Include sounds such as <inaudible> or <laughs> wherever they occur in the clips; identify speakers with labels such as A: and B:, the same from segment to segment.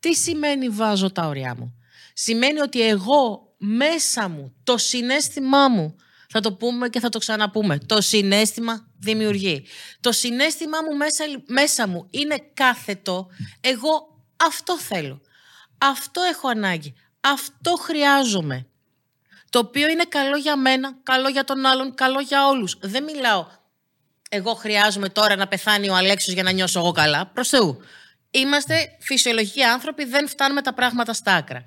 A: Τι σημαίνει βάζω τα όρια μου; Σημαίνει ότι εγώ μέσα μου, το συνέστημά μου, θα το πούμε και θα το ξαναπούμε, το συνέστημα δημιουργεί. Το συνέστημά μου μέσα, μέσα μου είναι κάθετο, εγώ αυτό θέλω. Αυτό έχω ανάγκη. Αυτό χρειάζομαι. Το οποίο είναι καλό για μένα, καλό για τον άλλον, καλό για όλους. Δεν μιλάω, εγώ χρειάζομαι τώρα να πεθάνει ο Αλέξιος για να νιώσω εγώ καλά. Προς Θεού. Είμαστε φυσιολογικοί άνθρωποι, δεν φτάνουμε τα πράγματα στα άκρα.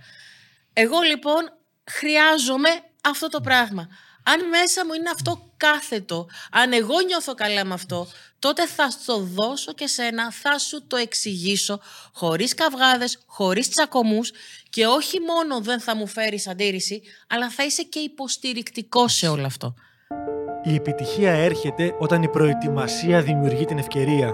A: Εγώ λοιπόν χρειάζομαι αυτό το πράγμα. Αν μέσα μου είναι αυτό κάθετο, αν εγώ νιώθω καλά με αυτό, τότε θα το δώσω και σένα, θα σου το εξηγήσω χωρίς καυγάδες, χωρίς τσακωμούς και όχι μόνο δεν θα μου φέρεις αντίρρηση, αλλά θα είσαι και υποστηρικτικό σε όλο αυτό.
B: Η επιτυχία έρχεται όταν η προετοιμασία δημιουργεί την ευκαιρία.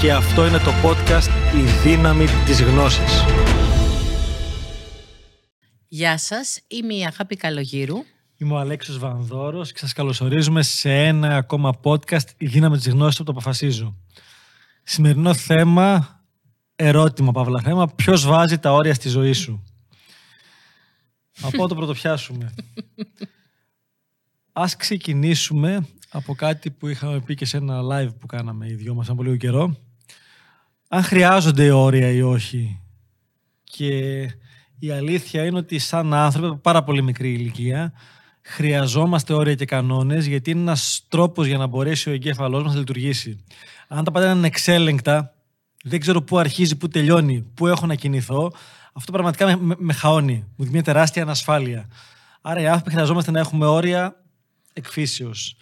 B: Και αυτό είναι το podcast «Η δύναμη της γνώσης».
A: Γεια σας, είμαι η Αγάπη Καλογύρου.
B: Είμαι ο Αλέξιος Βανδόρος και σας καλωσορίζουμε σε ένα ακόμα podcast «Η δύναμη της γνώσης από το αποφασίζω». Σημερινό θέμα, ερώτημα παύλα θέμα, ποιος βάζει τα όρια στη ζωή σου; Από το πρωτοπιάσουμε. <laughs> Ας ξεκινήσουμε από κάτι που είχαμε πει και σε ένα live που κάναμε οι δυο μας από λίγο καιρό. Αν χρειάζονται όρια ή όχι. Και η αλήθεια είναι ότι σαν άνθρωποι από πάρα πολύ μικρή ηλικία χρειαζόμαστε όρια και κανόνες γιατί είναι ένας τρόπος για να μπορέσει ο εγκέφαλός μας να λειτουργήσει. Αν τα πάντα είναι εξέλεγκτα, δεν ξέρω πού αρχίζει, πού τελειώνει, πού έχω να κινηθώ, αυτό πραγματικά με, με, με χαώνει. Μου δημιουργεί μια τεράστια ανασφάλεια. Άρα οι άνθρωποι χρειαζόμαστε να έχουμε όρια εκφύσεως.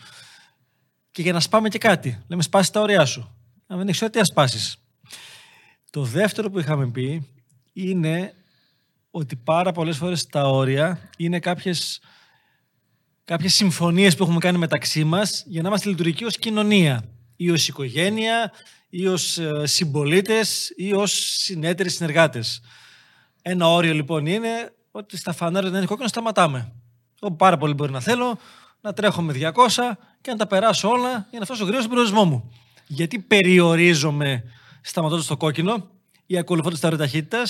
B: Και για να σπάμε και κάτι. Λέμε σπάσεις τα όρια σου. Αν δεν έχεις όρια, τι να σπάσεις; Το δεύτερο που είχαμε πει είναι ότι πάρα πολλές φορές τα όρια είναι κάποιες, κάποιες συμφωνίες που έχουμε κάνει μεταξύ μας για να είμαστε λειτουργικοί ως κοινωνία ή ως οικογένεια ή ως ε, συμπολίτες ή ως συνέτεροι συνεργάτες. Ένα όριο λοιπόν είναι ότι στα φανάρια δεν είναι κόκκινο σταματάμε. Εγώ πάρα πολύ μπορεί να θέλω να τρέχω με 200 και να τα περάσω όλα για να φτάσω γρήγορα στον περιορισμό μου. Γιατί περιορίζομαι σταματώντας το κόκκινο ή ακολουθώντας τα όρια ταχύτητα,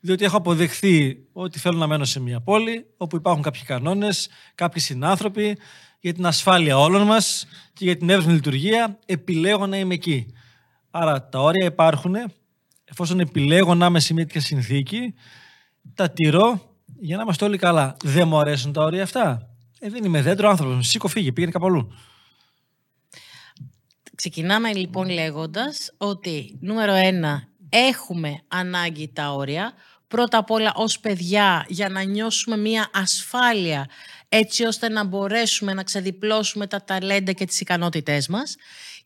B: διότι έχω αποδεχθεί ότι θέλω να μένω σε μια πόλη όπου υπάρχουν κάποιοι κανόνες, κάποιοι συνάνθρωποι για την ασφάλεια όλων μας και για την εύρυθμη λειτουργία. Επιλέγω να είμαι εκεί. Άρα τα όρια υπάρχουν. Εφόσον επιλέγω να είμαι σε μια τέτοια συνθήκη, τα τηρώ για να είμαστε όλοι καλά. Δεν μου αρέσουν τα όρια αυτά. Ε, δεν είμαι δέντρο άνθρωπος. Σήκω, φύγε, πήγαινε κάπου αλλού.
A: Ξεκινάμε λοιπόν λέγοντας ότι νούμερο ένα, έχουμε ανάγκη τα όρια. Πρώτα απ' όλα ως παιδιά για να νιώσουμε μία ασφάλεια έτσι ώστε να μπορέσουμε να ξεδιπλώσουμε τα ταλέντα και τις ικανότητές μας.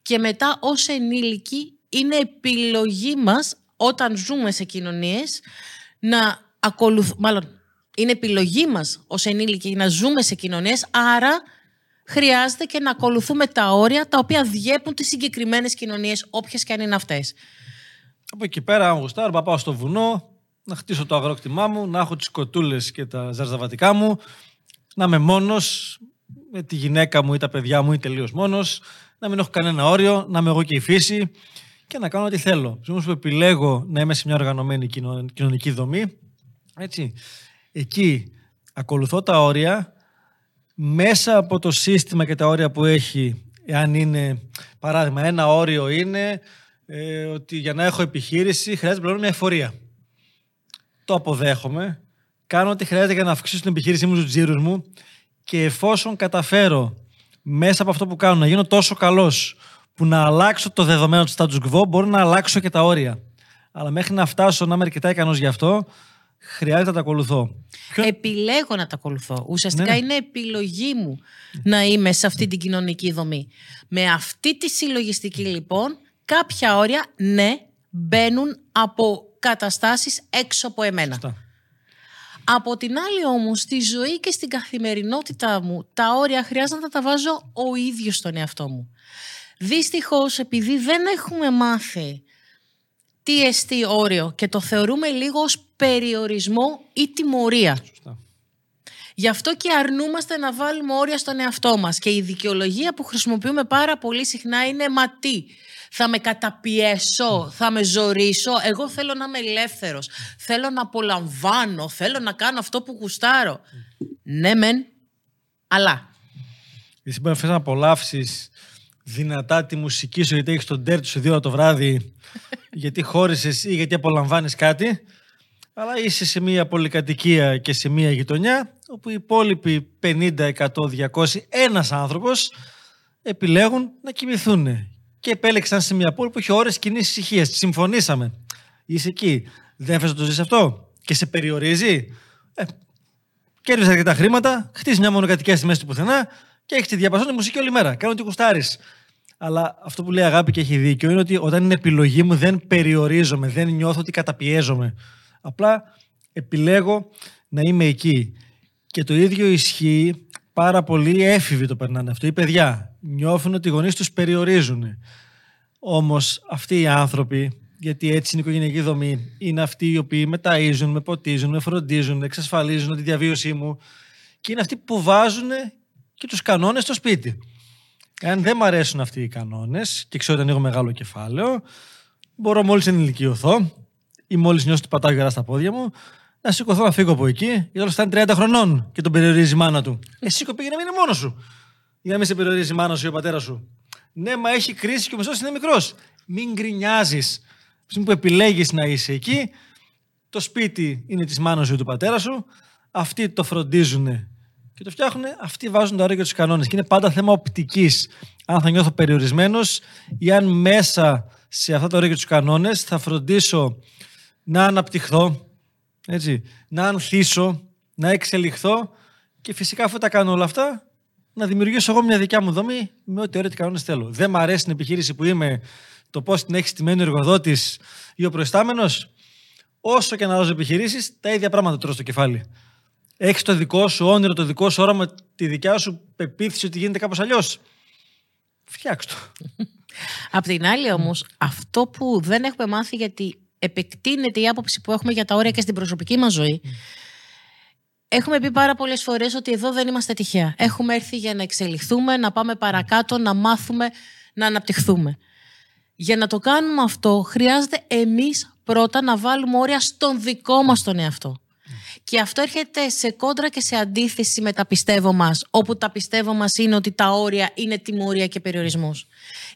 A: Και μετά ως ενήλικοι είναι επιλογή μας όταν ζούμε σε κοινωνίες να ακολουθούμε, μάλλον είναι επιλογή μας ως ενήλικοι να ζούμε σε κοινωνίες, άρα χρειάζεται και να ακολουθούμε τα όρια τα οποία διέπουν τις συγκεκριμένες κοινωνίες, όποιες και αν είναι αυτές.
B: Από εκεί πέρα, αν γουστάρω, να πάω στο βουνό, να χτίσω το αγρόκτημά μου, να έχω τις κοτούλες και τα ζαρζαβατικά μου, να είμαι μόνος με τη γυναίκα μου ή τα παιδιά μου ή τελείως μόνος, να μην έχω κανένα όριο, να είμαι εγώ και η φύση και να κάνω ό,τι θέλω. Όμως που επιλέγω να είμαι σε μια οργανωμένη κοινο- κοινωνική δομή, έτσι, εκεί ακολουθώ τα όρια μέσα από το σύστημα και τα όρια που έχει, εάν είναι, παράδειγμα, ένα όριο είναι ε, ότι για να έχω επιχείρηση χρειάζεται πλέον μια εφορία. Το αποδέχομαι, κάνω ό,τι χρειάζεται για να αυξήσω την επιχείρησή μου στους τζίρους μου και εφόσον καταφέρω μέσα από αυτό που κάνω να γίνω τόσο καλός που να αλλάξω το δεδομένο του status quo, μπορώ να αλλάξω και τα όρια. Αλλά μέχρι να φτάσω να είμαι αρκετά ικανός γι' αυτό, χρειάζεται να τα ακολουθώ.
A: Επιλέγω να τα ακολουθώ. Ουσιαστικά
B: Ναι.
A: είναι επιλογή μου να είμαι σε αυτή την κοινωνική δομή. Με αυτή τη συλλογιστική λοιπόν, κάποια όρια, ναι, μπαίνουν από καταστάσεις έξω από εμένα.
B: Σωστά.
A: Από την άλλη όμως, στη ζωή και στην καθημερινότητά μου, τα όρια χρειάζεται να τα βάζω ο ίδιος στον εαυτό μου. Δυστυχώς, επειδή δεν έχουμε μάθει τι εστί όριο και το θεωρούμε λίγο ως περιορισμό ή τιμωρία.
B: Σωστά.
A: Γι' αυτό και αρνούμαστε να βάλουμε όρια στον εαυτό μας. Και η δικαιολογία που χρησιμοποιούμε πάρα πολύ συχνά είναι «Μα τι, θα με καταπιέσω, θα με ζωρίσω, εγώ θέλω να είμαι ελεύθερος, θέλω να απολαμβάνω, θέλω να κάνω αυτό που γουστάρω». Ναι μεν, αλλά
B: Εσύ μπορεί να θες να απολαύσεις δυνατά τη μουσική σου γιατί έχεις τον τέρτ σου δύο ώρα το βράδυ, <laughs> γιατί χώρισες ή γιατί απολαμβάνεις κάτι. Αλλά είσαι σε μια πολυκατοικία και σε μια γειτονιά όπου οι υπόλοιποι 50, 100, 200, ένας άνθρωπος επιλέγουν να κοιμηθούν. Και επέλεξαν σε μια πόλη που έχει ώρες κοινή ησυχίας. Συμφωνήσαμε. Είσαι εκεί. Δεν θες να το ζεις αυτό; Και σε περιορίζει; Ε, Κέρδισε αρκετά χρήματα, χτίζει μια μονοκατοικία στη μέση του πουθενά και έχεις τη διαπασόνη μουσική όλη μέρα. Κάνω ό,τι κουστάρει. Αλλά αυτό που λέει αγάπη και έχει δίκιο είναι ότι όταν είναι επιλογή μου δεν περιορίζομαι, δεν νιώθω ότι καταπιέζομαι. Απλά επιλέγω να είμαι εκεί. Και το ίδιο ισχύει πάρα πολύ έφηβοι το περνάνε αυτό. Οι παιδιά νιώθουν ότι οι γονείς τους περιορίζουν. Όμως αυτοί οι άνθρωποι, γιατί έτσι είναι η οικογενειακή δομή, είναι αυτοί οι οποίοι με ταΐζουν, με ποτίζουν, με φροντίζουν, εξασφαλίζουν τη διαβίωσή μου και είναι αυτοί που βάζουν και τους κανόνες στο σπίτι. Αν δεν μ' αρέσουν αυτοί οι κανόνες και ξέρω ότι ανοίγω μεγάλο κεφάλαιο, μπορώ μόλις να ενηλικιωθώ ή μόλις νιώσω ότι πατάω γερά στα πόδια μου, να σηκωθώ να φύγω από εκεί, γιατί όλος φτάνει 30 χρονών και τον περιορίζει η μάνα του. Εσύ πήγε να μην είναι μόνος σου. Για να μην σε περιορίζει η μάνα σου ή ο πατέρας σου. Ναι, μα έχει κρίση και ο μισός είναι μικρός. Μην γκρινιάζεις. που επιλέγεις να είσαι εκεί, το σπίτι είναι της μάνας σου ή του πατέρας σου, αυτοί το φροντίζουν και το φτιάχνουν, αυτοί βάζουν τα όρια και τους κανόνες. Και είναι πάντα θέμα οπτικής. Αν θα νιώθω περιορισμένος ή αν μέσα σε αυτά τα όρια και τους κανόνες θα φροντίσω να αναπτυχθώ, έτσι, να ανθίσω, να εξελιχθώ και φυσικά αφού τα κάνω όλα αυτά, να δημιουργήσω εγώ μια δικιά μου δομή με ό,τι ωραία κανόνες θέλω. Δεν μ' αρέσει την επιχείρηση που είμαι, το πώς την έχει στημένη ο εργοδότης ή ο προϊστάμενος. Όσο και να αλλάζω επιχειρήσεις, τα ίδια πράγματα τρώω στο κεφάλι. Έχεις το δικό σου όνειρο, το δικό σου όραμα, τη δικιά σου πεποίθηση ότι γίνεται κάπως αλλιώς. Φτιάξ' το.
A: Απ' την άλλη όμως, αυτό που δεν έχουμε μάθει γιατί επεκτείνεται η άποψη που έχουμε για τα όρια και στην προσωπική μας ζωή, έχουμε πει πάρα πολλές φορές ότι εδώ δεν είμαστε τυχαία. Έχουμε έρθει για να εξελιχθούμε, να πάμε παρακάτω, να μάθουμε, να αναπτυχθούμε. Για να το κάνουμε αυτό, χρειάζεται εμείς πρώτα να βάλουμε όρια στον δικό μας τον εαυτό. Και αυτό έρχεται σε κόντρα και σε αντίθεση με τα πιστεύω μας, όπου τα πιστεύω μας είναι ότι τα όρια είναι τιμωρία και περιορισμός.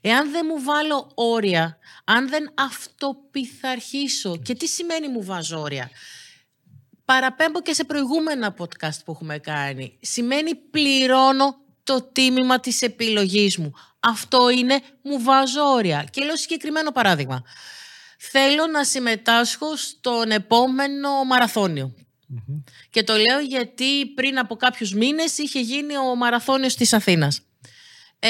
A: Εάν δεν μου βάλω όρια, αν δεν αυτοπιθαρχήσω, και τι σημαίνει μου βάζω όρια, παραπέμπω και σε προηγούμενα podcast που έχουμε κάνει, σημαίνει πληρώνω το τίμημα της επιλογής μου. Αυτό είναι μου βάζω όρια. Και λέω συγκεκριμένο παράδειγμα. Θέλω να συμμετάσχω στον επόμενο μαραθώνιο. Και το λέω γιατί πριν από κάποιους μήνες είχε γίνει ο μαραθώνιος της Αθήνας. Ε,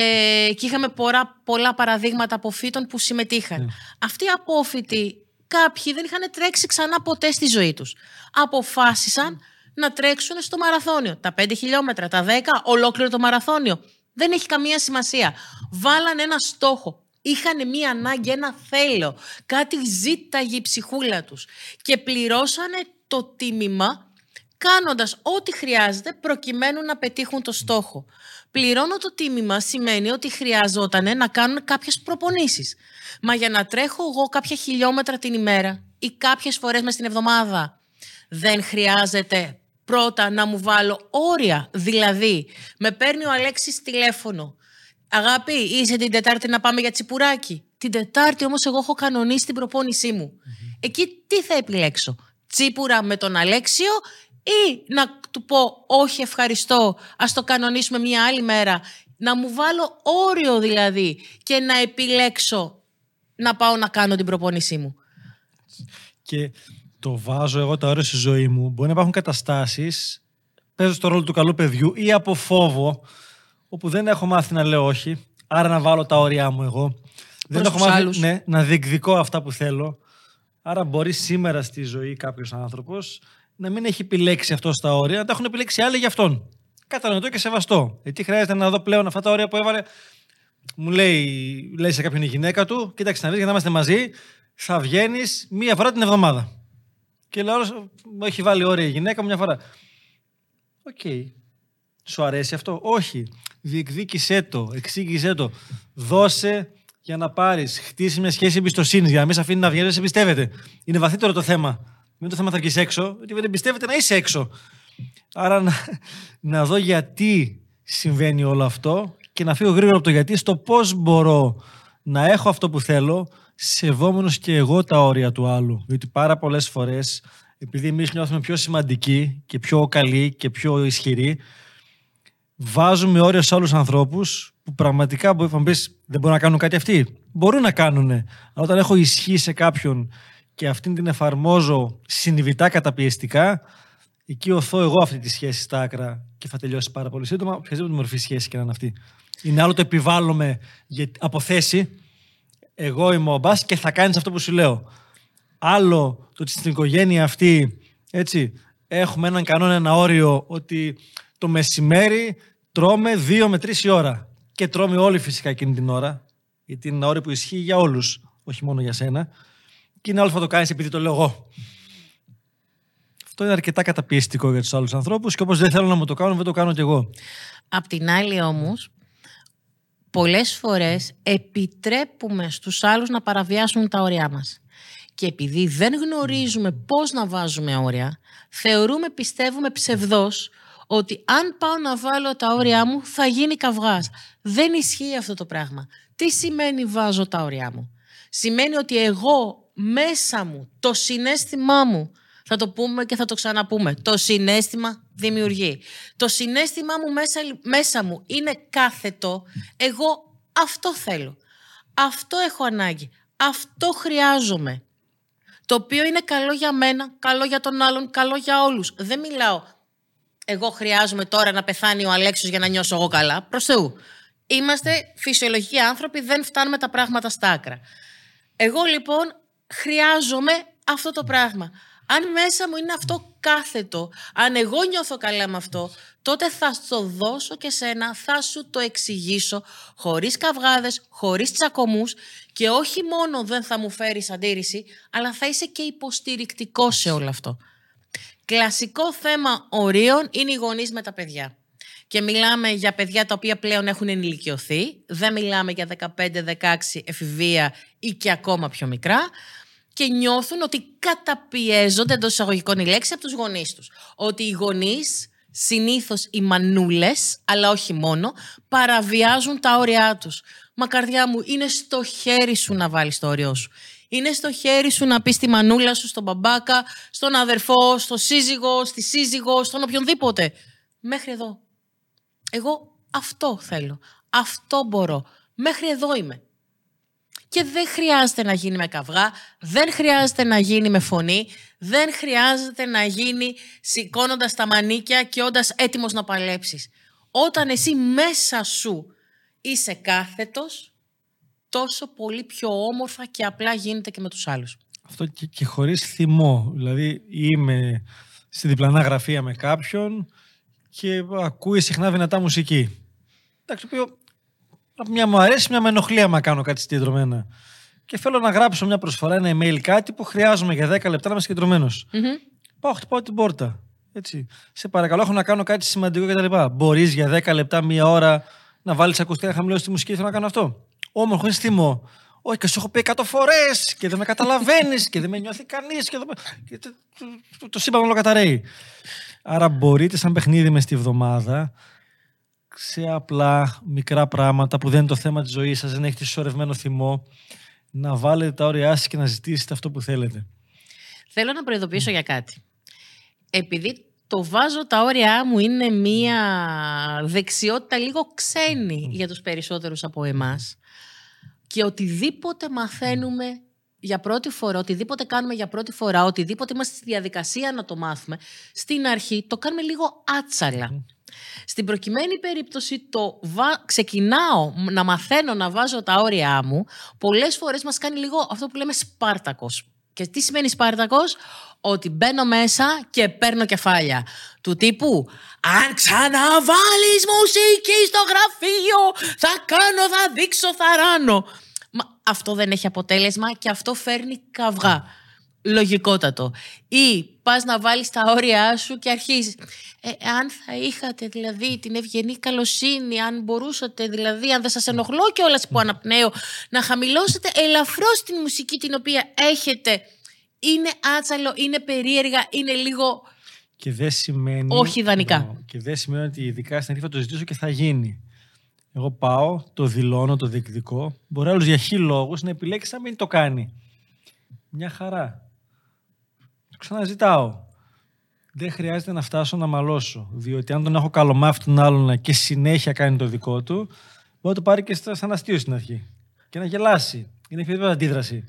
A: και είχαμε πολλά, πολλά παραδείγματα αποφύτων που συμμετείχαν. Αυτοί οι απόφοιτοι, κάποιοι δεν είχαν τρέξει ξανά ποτέ στη ζωή τους. Αποφάσισαν να τρέξουν στο μαραθώνιο. Τα 5 χιλιόμετρα, τα 10, ολόκληρο το μαραθώνιο. Δεν έχει καμία σημασία. Βάλαν ένα στόχο. Είχαν μία ανάγκη, ένα θέλω. Κάτι ζήταγε η ψυχούλα τους. Και πληρώσανε το τίμημα κάνοντας ό,τι χρειάζεται προκειμένου να πετύχουν το στόχο. Πληρώνω το τίμημα σημαίνει ότι χρειαζόταν να κάνουν κάποιες προπονήσεις. Μα για να τρέχω εγώ κάποια χιλιόμετρα την ημέρα ή κάποιες φορές μες την εβδομάδα δεν χρειάζεται πρώτα να μου βάλω όρια. Δηλαδή, με παίρνει ο Αλέξης τηλέφωνο. Αγάπη, είσαι την Τετάρτη να πάμε για τσιπουράκι. Την Τετάρτη όμως εγώ έχω κανονίσει την προπόνησή μου. Εκεί τι θα επιλέξω; Τσίπουρα με τον Αλέξιο ή να του πω όχι ευχαριστώ, ας το κανονίσουμε μια άλλη μέρα. Να μου βάλω όριο δηλαδή και να επιλέξω να πάω να κάνω την προπόνησή μου.
B: Και το βάζω εγώ τα όρια στη ζωή μου. Μπορεί να υπάρχουν καταστάσεις, παίζω στο ρόλο του καλού παιδιού ή από φόβο, όπου δεν έχω μάθει να λέω όχι. Άρα να βάλω τα όρια μου εγώ. δεν έχω μάθει ναι, να διεκδικώ αυτά που θέλω. Άρα μπορεί σήμερα στη ζωή κάποιος άνθρωπος να μην έχει επιλέξει αυτό στα όρια, να τα έχουν επιλέξει άλλοι για αυτόν. Κατανοητό και σεβαστό. Γιατί χρειάζεται να δω πλέον αυτά τα όρια που έβαλε; Μου λέει, λέει σε κάποιον η γυναίκα του, κοίταξε να δεις, για να είμαστε μαζί, θα βγαίνεις μία φορά την εβδομάδα. Και λέω, μου έχει βάλει όρια η γυναίκα μια φορά. OK. Okay. Σου αρέσει αυτό; Όχι. Διεκδίκησέ το, εξήγησέ το. Δώσε για να πάρεις. Χτίσει μια σχέση εμπιστοσύνης για να μην σε αφήνει να βγαίνει, δεν σε εμπιστεύεται. Είναι βαθύτερο το θέμα. Μην το θέμα θα βγεις έξω, γιατί δεν εμπιστεύεται να είσαι έξω. Άρα να, να δω γιατί συμβαίνει όλο αυτό και να φύγω γρήγορα από το γιατί στο πώς μπορώ να έχω αυτό που θέλω σεβόμενος και εγώ τα όρια του άλλου. Διότι πάρα πολλές φορές, επειδή εμείς νιώθουμε πιο σημαντικοί και πιο καλοί και πιο ισχυροί, βάζουμε όρια σε άλλους ανθρώπους που πραγματικά μπορεί να πεις δεν μπορούν να κάνουν κάτι αυτοί. Μπορούν να κάνουν. Αλλά όταν έχω ισχύ σε κάποιον και αυτήν την εφαρμόζω συνειδητά καταπιεστικά, εκεί οθώ εγώ αυτή τη σχέση στα άκρα και θα τελειώσει πάρα πολύ σύντομα, οποιαδήποτε μορφή σχέση και να είναι αυτή. Είναι άλλο το επιβάλλομαι από θέση εγώ είμαι ο μπας και θα κάνεις αυτό που σου λέω. Άλλο το ότι στην οικογένεια αυτή, έτσι, έχουμε έναν κανόνα, ένα όριο ότι το μεσημέρι τρώμε δύο με τρεις η ώρα. Και τρώμε όλοι φυσικά εκείνη την ώρα, γιατί είναι ένα όριο που ισχύει για όλους, όχι μόνο για σένα. Και είναι άλλο θα το κάνεις επειδή το λέω εγώ. Αυτό είναι αρκετά καταπιεστικό για τους άλλους ανθρώπους και όπως δεν θέλω να μου το κάνουν, δεν το κάνω κι εγώ.
A: Απ' την άλλη όμως, πολλές φορές επιτρέπουμε στους άλλους να παραβιάσουν τα όρια μας. Και επειδή δεν γνωρίζουμε πώς να βάζουμε όρια, θεωρούμε, πιστεύουμε ψευδός ότι αν πάω να βάλω τα όρια μου θα γίνει καυγάς. Δεν ισχύει αυτό το πράγμα. Τι σημαίνει βάζω τα όρια μου; Σημαίνει ότι εγώ μέσα μου, το συνέστημά μου, θα το πούμε και θα το ξαναπούμε. Το συνέστημα δημιουργεί. Το συνέστημά μου μέσα, μέσα μου είναι κάθετο. Εγώ αυτό θέλω. Αυτό έχω ανάγκη. Αυτό χρειάζομαι. Το οποίο είναι καλό για μένα, καλό για τον άλλον, καλό για όλους. Δεν μιλάω εγώ χρειάζομαι τώρα να πεθάνει ο Αλέξιος για να νιώσω εγώ καλά. Προς Θεού. Είμαστε φυσιολογικοί άνθρωποι, δεν φτάνουμε τα πράγματα στα άκρα. Εγώ λοιπόν χρειάζομαι αυτό το πράγμα. Αν μέσα μου είναι αυτό κάθετο, αν εγώ νιώθω καλά με αυτό, τότε θα το δώσω και σένα, θα σου το εξηγήσω χωρίς καυγάδες, χωρίς τσακωμούς και όχι μόνο δεν θα μου φέρεις αντίρρηση, αλλά θα είσαι και υποστηρικτικός σε όλο αυτό. Κλασικό θέμα ορίων είναι οι γονείς με τα παιδιά. Και μιλάμε για παιδιά τα οποία πλέον έχουν ενηλικιωθεί. Δεν μιλάμε για 15-16 εφηβεία ή και ακόμα πιο μικρά και νιώθουν ότι καταπιέζονται εντός εισαγωγικών η λέξη από τους γονείς τους. Ότι οι γονείς, συνήθως οι μανούλες, αλλά όχι μόνο, παραβιάζουν τα όρια τους. Μα καρδιά μου, είναι στο χέρι σου να βάλεις το όριό σου. Είναι στο χέρι σου να πεις στη μανούλα σου, στον μπαμπάκα, στον αδερφό, στο σύζυγο, στη σύζυγο, στον οποιονδήποτε. Μέχρι εδώ. Εγώ αυτό θέλω. Αυτό μπορώ. Μέχρι εδώ είμαι. Και δεν χρειάζεται να γίνει με καυγά, δεν χρειάζεται να γίνει με φωνή, δεν χρειάζεται να γίνει σηκώνοντας τα μανίκια και όντας έτοιμος να παλέψεις. Όταν εσύ μέσα σου είσαι κάθετος, τόσο πολύ πιο όμορφα και απλά γίνεται και με τους άλλους.
B: Αυτό και, και χωρίς θυμό. Δηλαδή είμαι στη διπλανά γραφεία με κάποιον και ακούει συχνά δυνατά μουσική. Εντάξει, το οποίο μια μου αρέσει, μια με ενοχλεί άμα κάνω κάτι συγκεντρωμένα. Και θέλω να γράψω μια προσφορά, ένα email, κάτι που χρειάζομαι για 10 λεπτά να είμαι συγκεντρωμένος. Mm-hmm. Πάω, χτυπάω την πόρτα. Έτσι. Σε παρακαλώ, έχω να κάνω κάτι σημαντικό κτλ. Μπορείς για 10 λεπτά, μία ώρα να βάλεις ακουστικά να χαμηλώσει τη μουσική, θέλω να κάνω αυτό. Όμω, χωρί θυμό. Όχι, και σου έχω πει 100 φορές και δεν με καταλαβαίνεις και δεν με νιώθει κανείς. Και, το, και το, το, το σύμπαν όλο καταραίει. Άρα μπορείτε σαν παιχνίδι μες στη βδομάδα σε απλά μικρά πράγματα που δεν είναι το θέμα της ζωής σας, δεν έχετε συσσωρευμένο θυμό, να βάλετε τα όρια σας και να ζητήσετε αυτό που θέλετε.
A: Θέλω να προειδοποιήσω για κάτι. Επειδή το βάζω τα όρια μου είναι μία δεξιότητα λίγο ξένη για τους περισσότερους από εμάς και οτιδήποτε μαθαίνουμε για πρώτη φορά, οτιδήποτε κάνουμε για πρώτη φορά, οτιδήποτε είμαστε στη διαδικασία να το μάθουμε, στην αρχή το κάνουμε λίγο άτσαλα. Στην προκειμένη περίπτωση το βα... ξεκινάω να μαθαίνω να βάζω τα όρια μου, πολλές φορές μας κάνει λίγο αυτό που λέμε σπάρτακος. Και τι σημαίνει σπάρτακος; Ότι μπαίνω μέσα και παίρνω κεφάλια. Του τύπου, αν ξαναβάλεις μουσική στο γραφείο, θα κάνω, θα δείξω, θα ράνω. Μα αυτό δεν έχει αποτέλεσμα και αυτό φέρνει καυγά. Λογικότατο. Ή πας να βάλεις τα όρια σου και αρχίζεις. Ε, αν θα είχατε δηλαδή την ευγενή καλοσύνη, αν μπορούσατε δηλαδή, αν δεν σας ενοχλώ κιόλας που αναπνέω, να χαμηλώσετε ελαφρώς την μουσική την οποία έχετε. Είναι άτσαλο, είναι περίεργα, είναι λίγο...
B: Και δεν σημαίνει...
A: Όχι ιδανικά.
B: Ναι, και δεν σημαίνει ότι ειδικά στην αρχή θα το ζητήσω και θα γίνει. Εγώ πάω, το δηλώνω, το διεκδικώ. Μπορεί άλλο για χι λόγους να επιλέξει να μην το κάνει. Μια χαρά. Το ξαναζητάω. Δεν χρειάζεται να φτάσω να μαλώσω. Διότι αν τον έχω καλομάφει τον άλλον και συνέχεια κάνει το δικό του, μπορεί να το πάρει και σαν αστείο στην αρχή. Και να γελάσει. Είναι οποιαδήποτε αντίδραση.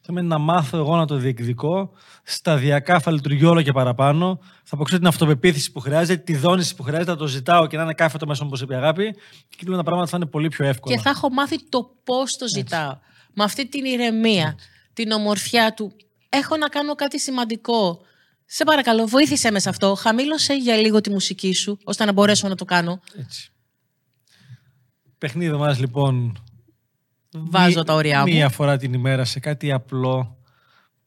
B: Θέλω να μάθω εγώ να το διεκδικώ. Σταδιακά θα λειτουργεί όλο και παραπάνω. Θα αποκτήσω την αυτοπεποίθηση που χρειάζεται, τη δόνηση που χρειάζεται, θα το ζητάω και να είναι κάθετο μέσα όπως είπε η αγάπη. Και πλέον τα πράγματα θα είναι πολύ πιο εύκολα.
A: Και θα έχω μάθει το πώς το ζητάω. Έτσι. Με αυτή την ηρεμία, Έτσι. την ομορφιά του. Έχω να κάνω κάτι σημαντικό. Σε παρακαλώ, βοήθησε με σε αυτό. Χαμήλωσε για λίγο τη μουσική σου, ώστε να μπορέσω να το κάνω.
B: Έτσι. Παιχνίδι μας λοιπόν
A: βάζω τα ωριά μου.
B: Μία φορά την ημέρα σε κάτι απλό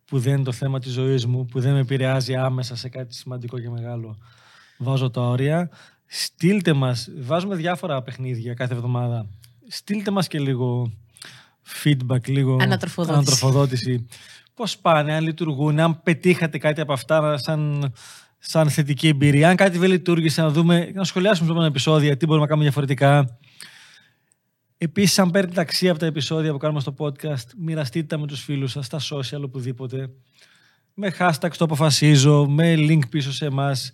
B: που δεν είναι το θέμα της ζωής μου, που δεν με επηρεάζει άμεσα σε κάτι σημαντικό και μεγάλο. Βάζω τα όρια. Στείλτε μας, βάζουμε διάφορα παιχνίδια κάθε εβδομάδα. Στείλτε μας και λίγο feedback, λίγο
A: ανατροφοδότηση.
B: ανατροφοδότηση. Πώς πάνε, αν λειτουργούν, αν πετύχατε κάτι από αυτά σαν, σαν θετική εμπειρία. Αν κάτι δεν λειτουργήσε, να δούμε, να σχολιάσουμε στο επεισόδιο, τι μπορούμε να κάνουμε διαφορετικά. Επίσης, αν παίρνετε αξία από τα επεισόδια που κάνουμε στο podcast, μοιραστείτε τα με τους φίλους σας, στα social, οπουδήποτε. Με hashtag το αποφασίζω, με link πίσω σε εμάς.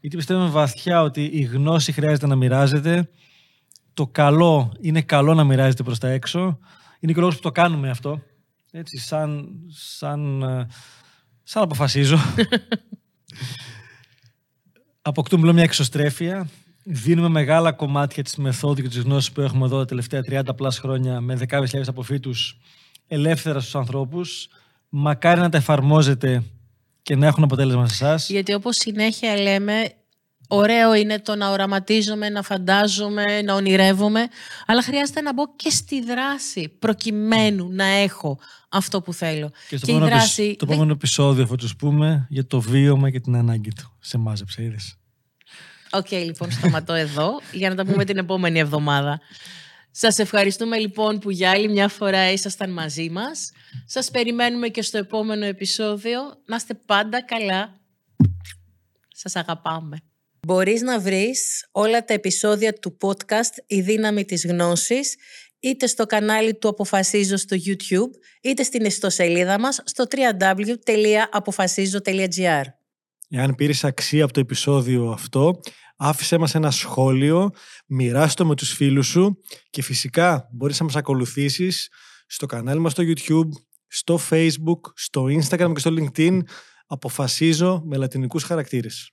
B: Γιατί πιστεύουμε βαθιά ότι η γνώση χρειάζεται να μοιράζεται. Το καλό είναι καλό να μοιράζεται προς τα έξω. Είναι και ο λόγος που το κάνουμε αυτό. Έτσι, σαν, σαν, ε, σαν αποφασίζω. <laughs> Αποκτούμε μια εξωστρέφεια δίνουμε μεγάλα κομμάτια της μεθόδου και της γνώσης που έχουμε εδώ τα τελευταία 30 πλάς χρόνια με δεκάδες χιλιάδες αποφύτους ελεύθερα στους ανθρώπους. Μακάρι να τα εφαρμόζετε και να έχουν αποτέλεσμα σε εσάς.
A: Γιατί όπως συνέχεια λέμε, ωραίο είναι το να οραματίζομαι, να φαντάζομαι, να ονειρεύομαι, αλλά χρειάζεται να μπω και στη δράση προκειμένου να έχω αυτό που θέλω.
B: Και στο επόμενο, δράση... το επόμενο επεισόδιο θα τους πούμε για το βίωμα και την ανάγκη του. Σε μάζεψε, είδες.
A: OK, okay, λοιπόν, σταματώ εδώ για να τα πούμε την επόμενη εβδομάδα. Σας ευχαριστούμε λοιπόν που για άλλη μια φορά ήσασταν μαζί μας. Σας περιμένουμε και στο επόμενο επεισόδιο. Να είστε πάντα καλά. Σας αγαπάμε. Μπορείς να βρεις όλα τα επεισόδια του podcast «Η δύναμη της γνώσης» είτε στο κανάλι του Αποφασίζω στο YouTube, είτε στην ιστοσελίδα μας στο www.apofasizo.gr.
B: Εάν πήρες αξία από το επεισόδιο αυτό, άφησέ μας ένα σχόλιο, μοιράστο με τους φίλους σου και φυσικά μπορείς να μας ακολουθήσεις στο κανάλι μας στο YouTube, στο Facebook, στο Instagram και στο LinkedIn. Αποφασίζω με λατινικούς χαρακτήρες.